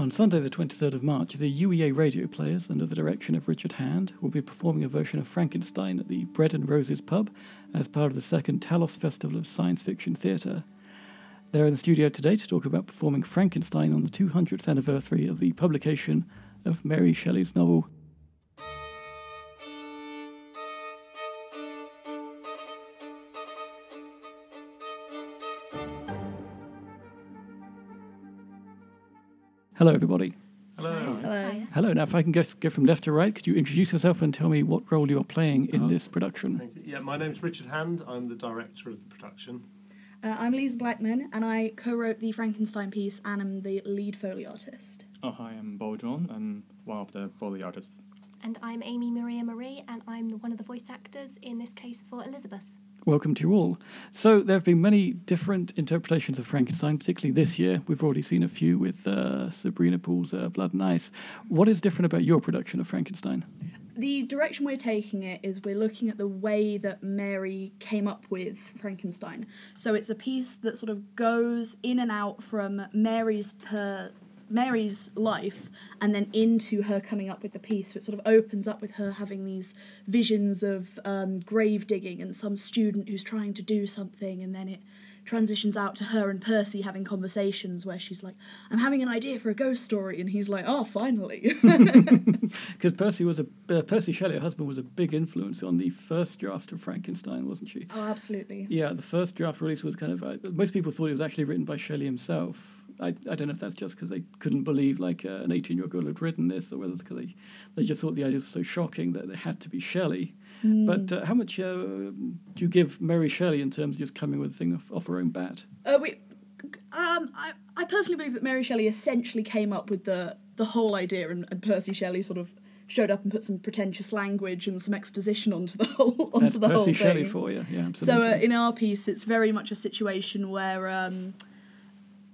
On Sunday, the 23rd of March, the UEA radio players, under the direction of Richard Hand, will be performing a version of Frankenstein at the Bread and Roses pub as part of the second Talos Festival of Science Fiction Theatre. They're in the studio today to talk about performing Frankenstein on the 200th anniversary of the publication of Mary Shelley's novel. Hello, everybody. Hello. Hello. Hello. Now, if I can go, go from left to right, could you introduce yourself and tell me what role you're playing in Oh. this production? Yeah, my name's Richard Hand. I'm the director of the production. Uh, I'm Lisa Blackman, and I co-wrote the Frankenstein piece, and I'm the lead foley artist. Oh, hi, I'm Bo John. I'm one of the Foley artists. And I'm Amy Maria Marie, and I'm one of the voice actors in this case for Elizabeth. Welcome to you all. So, there have been many different interpretations of Frankenstein, particularly this year. We've already seen a few with uh, Sabrina Pool's uh, Blood and Ice. What is different about your production of Frankenstein? The direction we're taking it is we're looking at the way that Mary came up with Frankenstein. So it's a piece that sort of goes in and out from Mary's per Mary's life and then into her coming up with the piece. So it sort of opens up with her having these visions of um, grave digging and some student who's trying to do something, and then it transitions out to her and Percy having conversations where she's like, "I'm having an idea for a ghost story," and he's like, "Oh, finally." Because Percy was a uh, Percy Shelley, her husband, was a big influence on the first draft of Frankenstein, wasn't she? oh, absolutely. Yeah, the first draft release was kind of. Uh, most people thought it was actually written by Shelley himself. I, I don't know if that's just because they couldn't believe like uh, an 18 year old girl had written this, or whether it's because they, they just thought the idea was so shocking that it had to be Shelley. But uh, how much uh, do you give Mary Shelley in terms of just coming with a thing off, off her own bat? Uh, we, um, I, I personally believe that Mary Shelley essentially came up with the the whole idea, and, and Percy Shelley sort of showed up and put some pretentious language and some exposition onto the whole onto That's the whole Percy thing. Shelley for you, yeah, So absolutely. uh, in our piece, it's very much a situation where um,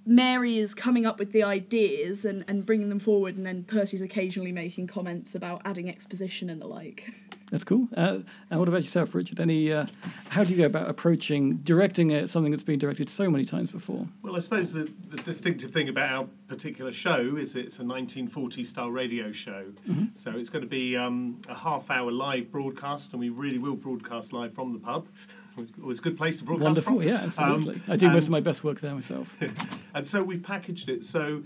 Mary is coming up with the ideas and, and bringing them forward, and then Percy's occasionally making comments about adding exposition and the like. That's cool. Uh, and what about yourself, Richard? Any? Uh, how do you go about approaching directing something that's been directed so many times before? Well, I suppose the, the distinctive thing about our particular show is it's a 1940s style radio show. So it's going to be um, a half hour live broadcast, and we really will broadcast live from the pub. It's a good place to broadcast Wonderful, from. yeah, absolutely. Um, I do most of my best work there myself. And so we've packaged it. So,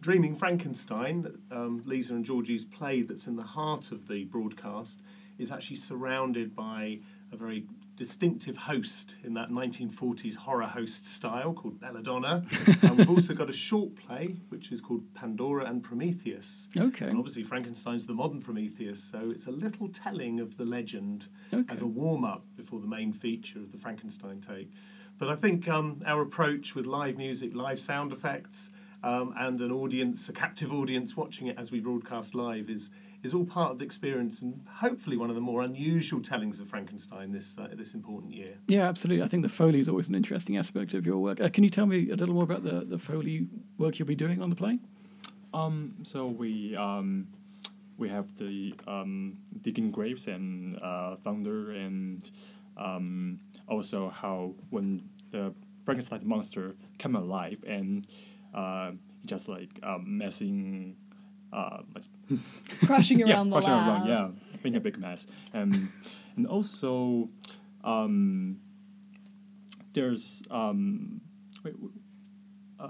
Dreaming Frankenstein, um, Lisa and Georgie's play that's in the heart of the broadcast, is actually surrounded by a very distinctive host in that 1940s horror host style called Belladonna. and we've also got a short play which is called Pandora and Prometheus. Okay. And obviously, Frankenstein's the modern Prometheus, so it's a little telling of the legend Okay. as a warm up before the main feature of the Frankenstein take. But I think um, our approach with live music, live sound effects, um, and an audience, a captive audience watching it as we broadcast live, is is all part of the experience and hopefully one of the more unusual tellings of Frankenstein this uh, this important year. Yeah, absolutely. I think the Foley is always an interesting aspect of your work. Uh, can you tell me a little more about the, the Foley work you'll be doing on the play? Um, so we um, we have the um, digging graves and uh, thunder, and um, also how when the Frankenstein monster came alive and uh, just like um, messing. Uh, like Crashing yeah, around the crashing lab. around, yeah, being a big mess. Um, and also, um, there's um, wait, uh,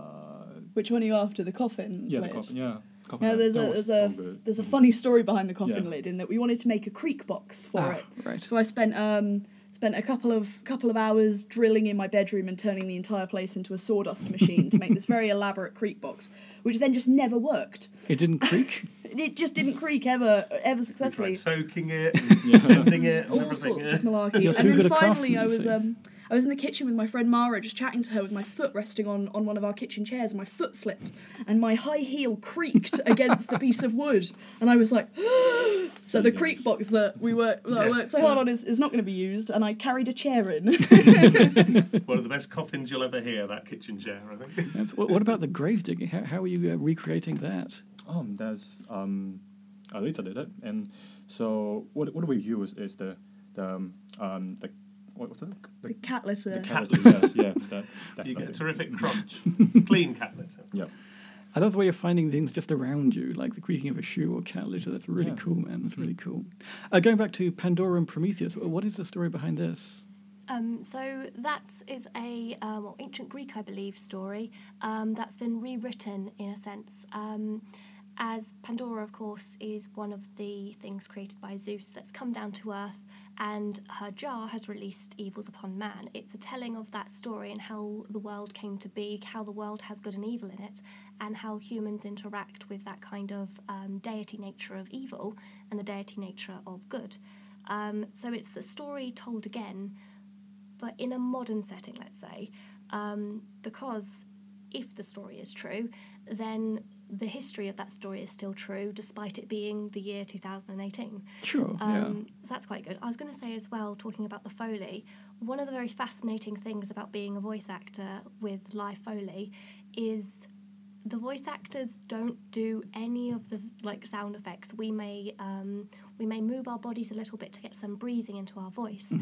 Which one are you after? The coffin. yeah, the coffin, yeah, coffin. No, there's That a there's a so there's a funny story behind the coffin Yeah. lid in that we wanted to make a creak box for Ah, it. right. So I spent um spent a couple of couple of hours drilling in my bedroom and turning the entire place into a sawdust machine to make this very elaborate creak box, which then just never worked. It didn't creak. It just didn't creak ever ever successfully. tried soaking it, and bending it, and all sorts of malarkey. You're and then good finally, I was um, I was in the kitchen with my friend Mara, just chatting to her with my foot resting on, on one of our kitchen chairs, and my foot slipped, and my high heel creaked against the piece of wood, and I was like, so the creak box that we worked that I Yeah. worked so hard on is, is not going to be used, and I carried a chair in. One of the best coffins you'll ever hear, that kitchen chair, I think. What, what about the grave digging? How, how are you uh, recreating that? Um, that's um, Alisa did it, and so what what we use is the the um, um the what was it the cat litter. the cat litter, yes yeah that You get a terrific crunch. Clean cat litter. yeah I love the way you're finding things just around you, like the creaking of a shoe or cat litter. That's really Yeah. cool, man. That's really cool. Uh, going back to Pandora and Prometheus, what is the story behind this? Um, so that is a uh, well, ancient Greek, I believe, story um, that's been rewritten in a sense. Um, as Pandora, of course, is one of the things created by Zeus that's come down to earth, and her jar has released evils upon man. It's a telling of that story and how the world came to be, how the world has good and evil in it, and how humans interact with that kind of um, deity nature of evil and the deity nature of good. Um, so it's the story told again but in a modern setting, let's say, um, because if the story is true, then the history of that story is still true, despite it being the year 2018. Sure, Um, So that's quite good. I was going to say as well, talking about the Foley, one of the very fascinating things about being a voice actor with live Foley is the voice actors don't do any of the like sound effects. We may um, we may move our bodies a little bit to get some breathing into our voice.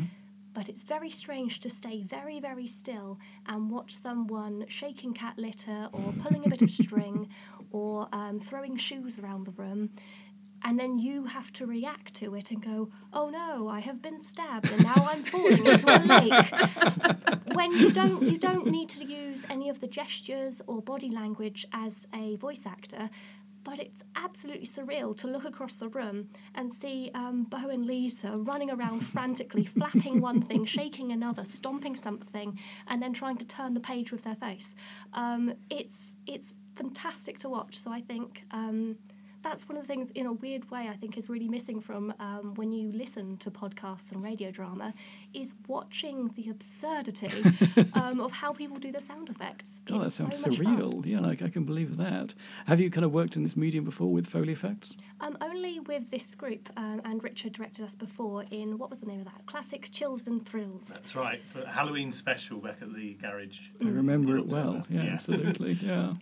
But it's very strange to stay very, very still and watch someone shaking cat litter or pulling a bit of string or um, throwing shoes around the room and then you have to react to it and go, "Oh no, I have been stabbed, and now I'm falling into a lake." when you don't, you don't need to use any of the gestures or body language as a voice actor. But it's absolutely surreal to look across the room and see um, Bo and Lisa running around frantically, flapping one thing, shaking another, stomping something, and then trying to turn the page with their face. Um, it's it's fantastic to watch. So I think um, that's one of the things, in a weird way, I think is really missing from um, when you listen to podcasts and radio drama, is watching the absurdity um, of how people do the sound effects. Oh, that It's so sounds much fun. surreal. Yeah, like, I can believe that. Have you kind of worked in this medium before with Foley effects? Um, only with this group, um, and Richard directed us before in what was the name of that? Classics, Chills and Thrills. That's right. For a Halloween special back at the garage. I remember it well. Yeah, Yeah. absolutely. Yeah.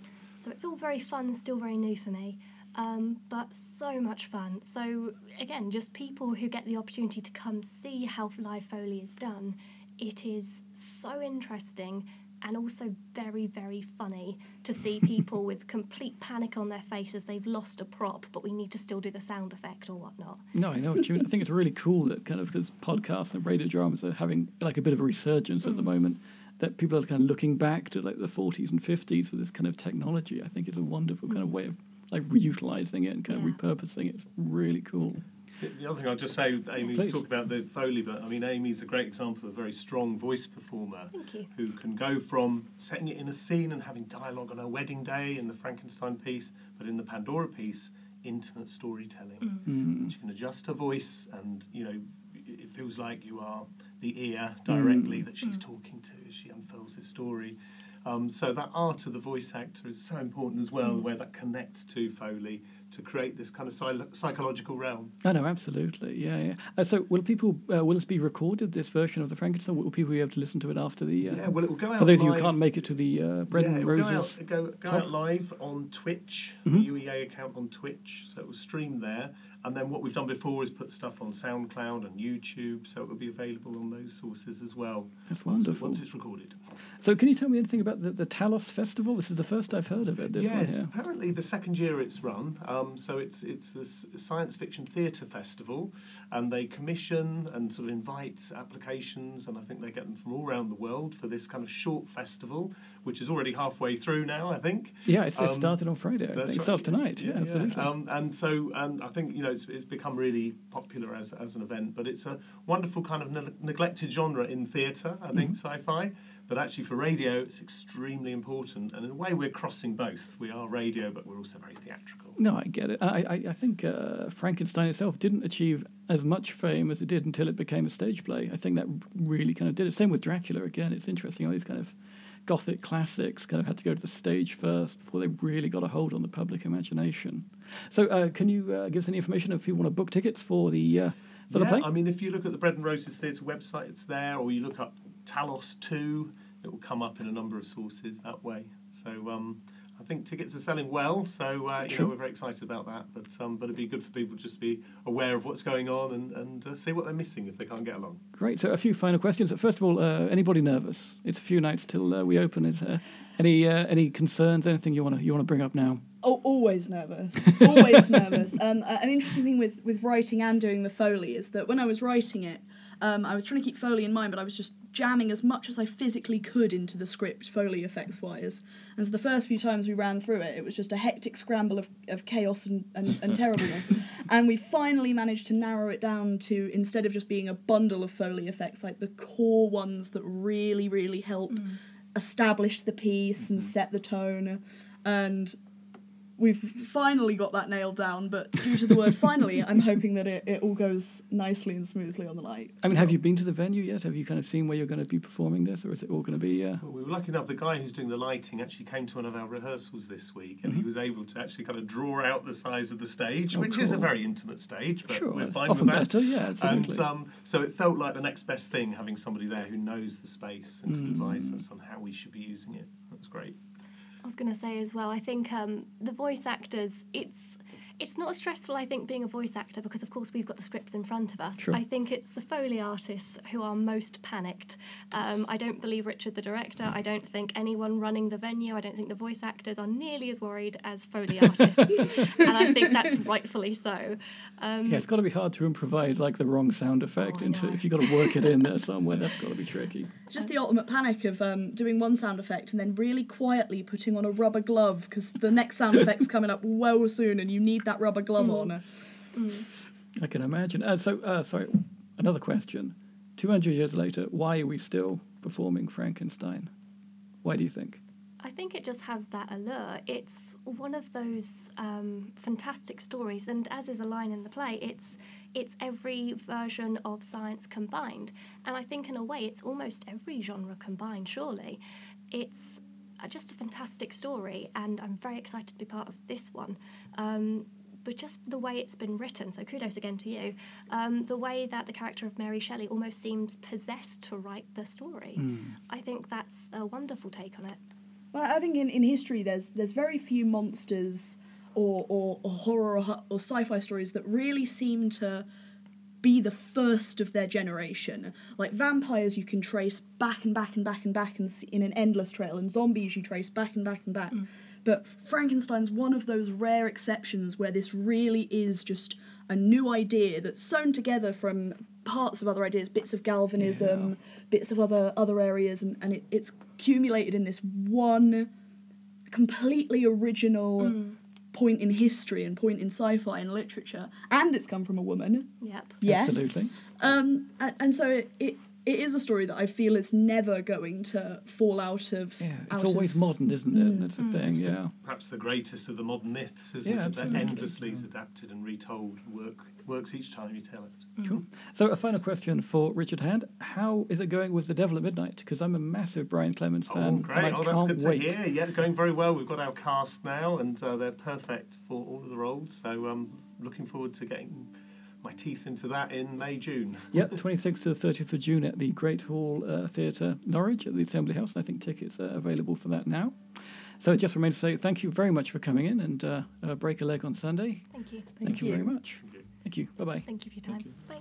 So it's all very fun still very new for me, um, but so much fun. So again, just people who get the opportunity to come see how live foley is done, it is so interesting and also very very funny to see people with complete panic on their faces. they've lost a prop, but we need to still do the sound effect or whatnot. No, I know what you mean. I think it's really cool that kind of because podcasts and radio dramas are having like a bit of a resurgence at the moment. That people are kind of looking back to like the 40s and 50s for this kind of technology. I think it's a wonderful kind of way of like reutilizing it and kind Yeah. of repurposing it. It's really cool. The the other thing I'll just say, Amy, Please. talked about the Foley, but I mean, Amy's a great example of a very strong voice performer who can go from setting it in a scene and having dialogue on her wedding day in the Frankenstein piece, but in the Pandora piece, intimate storytelling. Mm. mm. She can adjust her voice, and you know, it it feels like you are the ear directly mm. that she's mm. talking to as she unfolds this story. Um, so that art of the voice actor is so important as well, the way that connects to Foley to create this kind of psy- psychological realm. I know, absolutely. Yeah, yeah. Uh, so, will people, uh, will this be recorded, this version of the Frankenstein? Will people be able to listen to it after the. Uh, Yeah, well, it will go out for those live. who can't make it to the uh, Bread yeah, and Roses. Go out, go, go out live on Twitch, Mhm. the UEA account on Twitch, so it will stream there. And then what we've done before is put stuff on SoundCloud and YouTube, so it will be available on those sources as well. That's once- wonderful. Once it's recorded. So, can you tell me anything about the, the Talos Festival? This is the first I've heard of it. This yeah, one it's here. apparently the second year it's run. Um, so it's it's the Science Fiction Theatre Festival, and they commission and sort of invite applications, and I think they get them from all around the world for this kind of short festival, which is already halfway through now. I think. Yeah, it's, it Um, started on Friday. I think. It starts tonight. Yeah, absolutely. Um, and so, and I think you know, it's, it's become really popular as as an event. But it's a wonderful kind of ne- neglected genre in theatre. I think Mm-hmm. sci-fi, but actually for radio, it's extremely important. And in a way, we're crossing both. We are radio, but we're also very theatrical. No, I get it. I, I, I think uh, Frankenstein itself didn't achieve as much fame as it did until it became a stage play. I think that really kind of did it. Same with Dracula. Again, it's interesting. All these kind of gothic classics kind of had to go to the stage first before they really got a hold on the public imagination. So, uh, can you uh, give us any information if people want to book tickets for the uh, for the yeah, play? I mean, if you look at the Bread and Roses Theatre website, it's there, or you look up Talos Two, it will come up in a number of sources that way. So. Um, I think tickets are selling well, so uh, you know, we're very excited about that. But um, but it'd be good for people just to be aware of what's going on and, and uh, see what they're missing if they can't get along. Great. So a few final questions. First of all, uh, anybody nervous? It's a few nights till uh, we open. Is there any uh, any concerns? Anything you want to you want to bring up now? Oh, always nervous. Always nervous. Um, uh, an interesting thing with, with writing and doing the Foley is that when I was writing it, um, I was trying to keep Foley in mind, but I was just jamming as much as I physically could into the script, Foley effects wise. And so the first few times we ran through it, it was just a hectic scramble of, of chaos and, and, and terribleness. And we finally managed to narrow it down to instead of just being a bundle of Foley effects, like the core ones that really, really help establish the piece and set the tone. And we've finally got that nailed down, but due to the word finally, I'm hoping that it, it all goes nicely and smoothly on the night. I mean, have you been to the venue yet? Have you kind of seen where you're going to be performing this, or is it all going to be? Uh, Well, we were lucky enough. The guy who's doing the lighting actually came to one of our rehearsals this week, and he was able to actually kind of draw out the size of the stage, Mm-hmm. Oh, which is a very intimate stage, but sure, we're fine often with that. better. Yeah, absolutely. And um, so it felt like the next best thing having somebody there who knows the space and can advise Mm. us on how we should be using it. That was great. I was going to say as well. I think um, the voice actors. It's it's not as stressful. I think being a voice actor because of course we've got the scripts in front of us. Sure. I think it's the foley artists who are most panicked. Um, I don't believe Richard the director. I don't think anyone running the venue. I don't think the voice actors are nearly as worried as foley artists, and I think that's rightfully so. Um, yeah, it's got to be hard to improvise like the wrong sound effect Oh, into if you've got to work it in there somewhere. That's got to be tricky. Just the ultimate panic of um, doing one sound effect and then really quietly putting on a rubber glove because the next sound effect's coming up well soon and you need that rubber glove on. I can imagine. Uh, so, uh, sorry, another question. 200 years later, why are we still performing Frankenstein? Why do you think? I think it just has that allure. It's one of those um, fantastic stories, and as is a line in the play, it's it's every version of science combined. And I think, in a way, it's almost every genre combined. Surely, it's just a fantastic story, and I'm very excited to be part of this one. Um, but just the way it's been written, so kudos again to you. Um, the way that the character of Mary Shelley almost seems possessed to write the story. I think that's a wonderful take on it. Well, I think in, in history there's there's very few monsters or, or, or horror or, or sci-fi stories that really seem to be the first of their generation. Like vampires, you can trace back and back and back and back and in an endless trail, and zombies you trace back and back and back. Mm. But Frankenstein's one of those rare exceptions where this really is just a new idea that's sewn together from parts of other ideas, bits of galvanism, bits of other other areas, and, and it, it's accumulated in this one completely original mm. Point in history and point in sci-fi and literature, and it's come from a woman. Yep. Yes, Absolutely. Um, and, and so it, it it is a story that I feel is never going to fall out of. Yeah, out it's always of, modern, isn't it? That's the thing. Yeah. Perhaps the greatest of the modern myths, isn't Yeah, it? That absolutely. endlessly is adapted and retold, work works each time you tell it. Cool. So, a final question for Richard Hand: How is it going with the Devil at Midnight? Because I'm a massive Brian Clemens fan, Oh, and! I Oh, that's can't good wait. to hear. Yeah, going very well. We've got our cast now, and uh, they're perfect for all of the roles. So, um, looking forward to getting my teeth into that in May, June. Yep, 26th to the 30th of June at the Great Hall uh, Theatre, Norwich, at the Assembly House. And I think tickets are available for that now. So it just remains to say thank you very much for coming in and uh, uh, break a leg on Sunday. Thank you. Thank, you. you. very much. Thank you. Thank you. Bye bye. Thank you for your time. Bye.